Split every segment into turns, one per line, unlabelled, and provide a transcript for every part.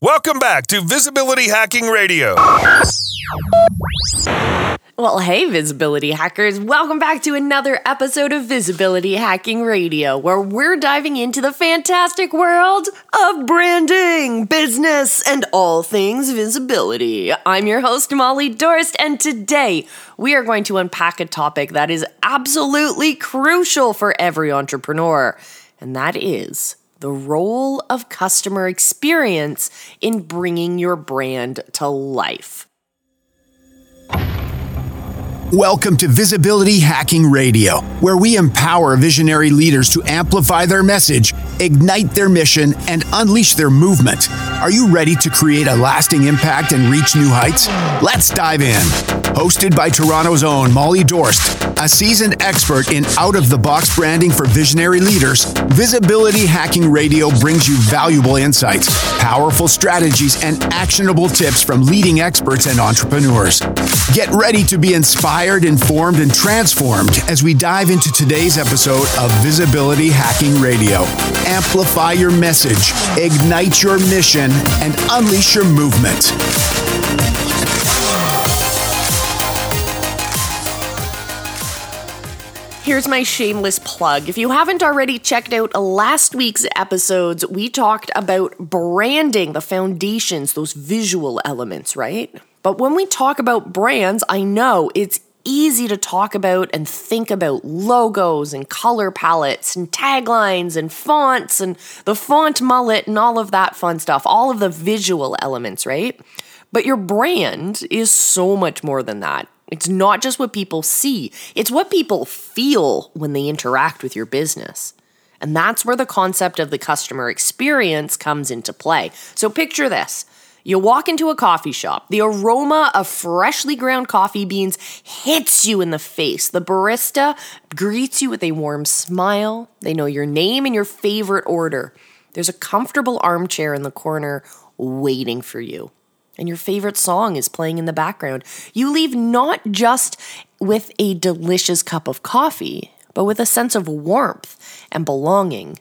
Welcome back to Visibility Hacking Radio.
Well, hey, visibility hackers. Welcome back to another episode of Visibility Hacking Radio, where we're diving into the fantastic world of branding, business, and all things visibility. I'm your host, Molly Dorst, and today we are going to unpack a topic that is absolutely crucial for every entrepreneur, and that is the role of customer experience in bringing your brand to life.
Welcome to Visibility Hacking Radio, where we empower visionary leaders to amplify their message, ignite their mission, and unleash their movement. Are you ready to create a lasting impact and reach new heights? Let's dive in. Hosted by Toronto's own Molly Dorst, a seasoned expert in out of the box branding for visionary leaders, Visibility Hacking Radio brings you valuable insights, powerful strategies, and actionable tips from leading experts and entrepreneurs. Get ready to be inspired inspired, informed, and transformed as we dive into today's episode of Visibility Hacking Radio. Amplify your message, ignite your mission, and unleash your movement.
Here's my shameless plug. If you haven't already checked out last week's episodes, we talked about branding, the foundations, those visual elements, right? But when we talk about brands, I know it's easy to talk about and think about logos and color palettes and taglines and fonts and the font mullet and all of that fun stuff, all of the visual elements, right? But your brand is so much more than that. It's not just what people see, it's what people feel when they interact with your business. And that's where the concept of the customer experience comes into play. So picture this you walk into a coffee shop. The aroma of freshly ground coffee beans hits you in the face. The barista greets you with a warm smile. They know your name and your favorite order. There's a comfortable armchair in the corner waiting for you. And your favorite song is playing in the background. You leave not just with a delicious cup of coffee, but with a sense of warmth and belonging.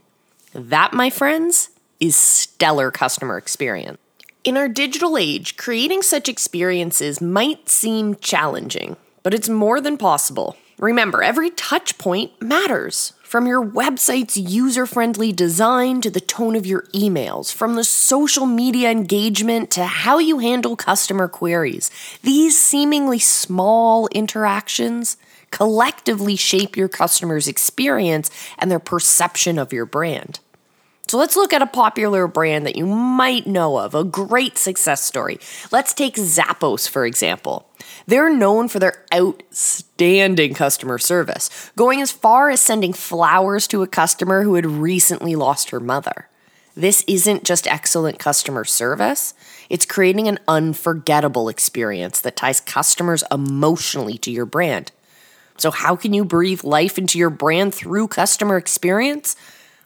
That, my friends, is stellar customer experience. In our digital age, creating such experiences might seem challenging, but it's more than possible. Remember, every touch point matters. From your website's user friendly design to the tone of your emails, from the social media engagement to how you handle customer queries, these seemingly small interactions collectively shape your customer's experience and their perception of your brand. So let's look at a popular brand that you might know of, a great success story. Let's take Zappos, for example. They're known for their outstanding customer service, going as far as sending flowers to a customer who had recently lost her mother. This isn't just excellent customer service, it's creating an unforgettable experience that ties customers emotionally to your brand. So, how can you breathe life into your brand through customer experience?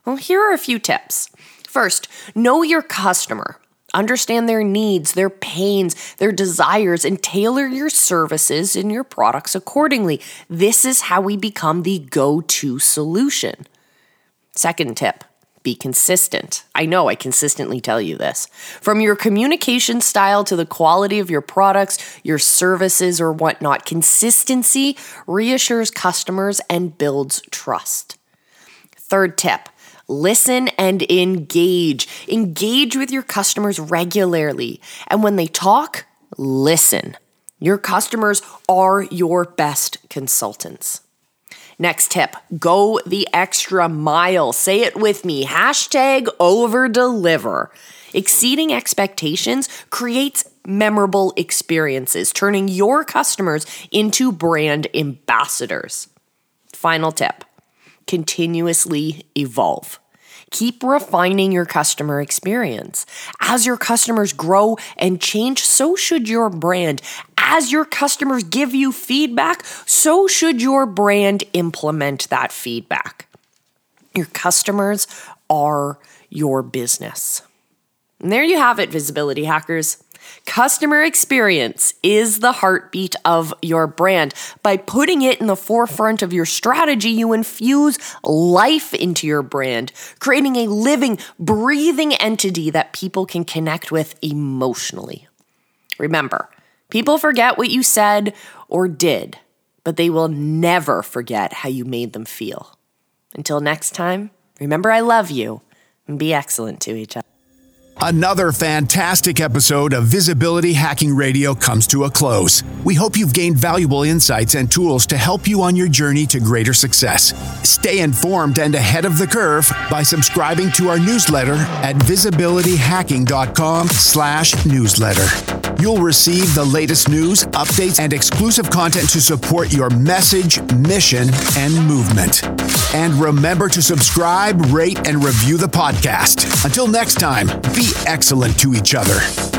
Well, here are a few tips. First, know your customer. Understand their needs, their pains, their desires, and tailor your services and your products accordingly. This is how we become the go to solution. Second tip be consistent. I know I consistently tell you this. From your communication style to the quality of your products, your services, or whatnot, consistency reassures customers and builds trust. Third tip Listen and engage. Engage with your customers regularly. And when they talk, listen. Your customers are your best consultants. Next tip go the extra mile. Say it with me hashtag over deliver. Exceeding expectations creates memorable experiences, turning your customers into brand ambassadors. Final tip continuously evolve. Keep refining your customer experience. As your customers grow and change, so should your brand. As your customers give you feedback, so should your brand implement that feedback. Your customers are your business. And there you have it, visibility hackers. Customer experience is the heartbeat of your brand. By putting it in the forefront of your strategy, you infuse life into your brand, creating a living, breathing entity that people can connect with emotionally. Remember, people forget what you said or did, but they will never forget how you made them feel. Until next time, remember I love you and be excellent to each other.
Another fantastic episode of Visibility Hacking Radio comes to a close. We hope you've gained valuable insights and tools to help you on your journey to greater success. Stay informed and ahead of the curve by subscribing to our newsletter at visibilityhacking.com/newsletter. You'll receive the latest news, updates, and exclusive content to support your message, mission, and movement. And remember to subscribe, rate, and review the podcast. Until next time, be excellent to each other.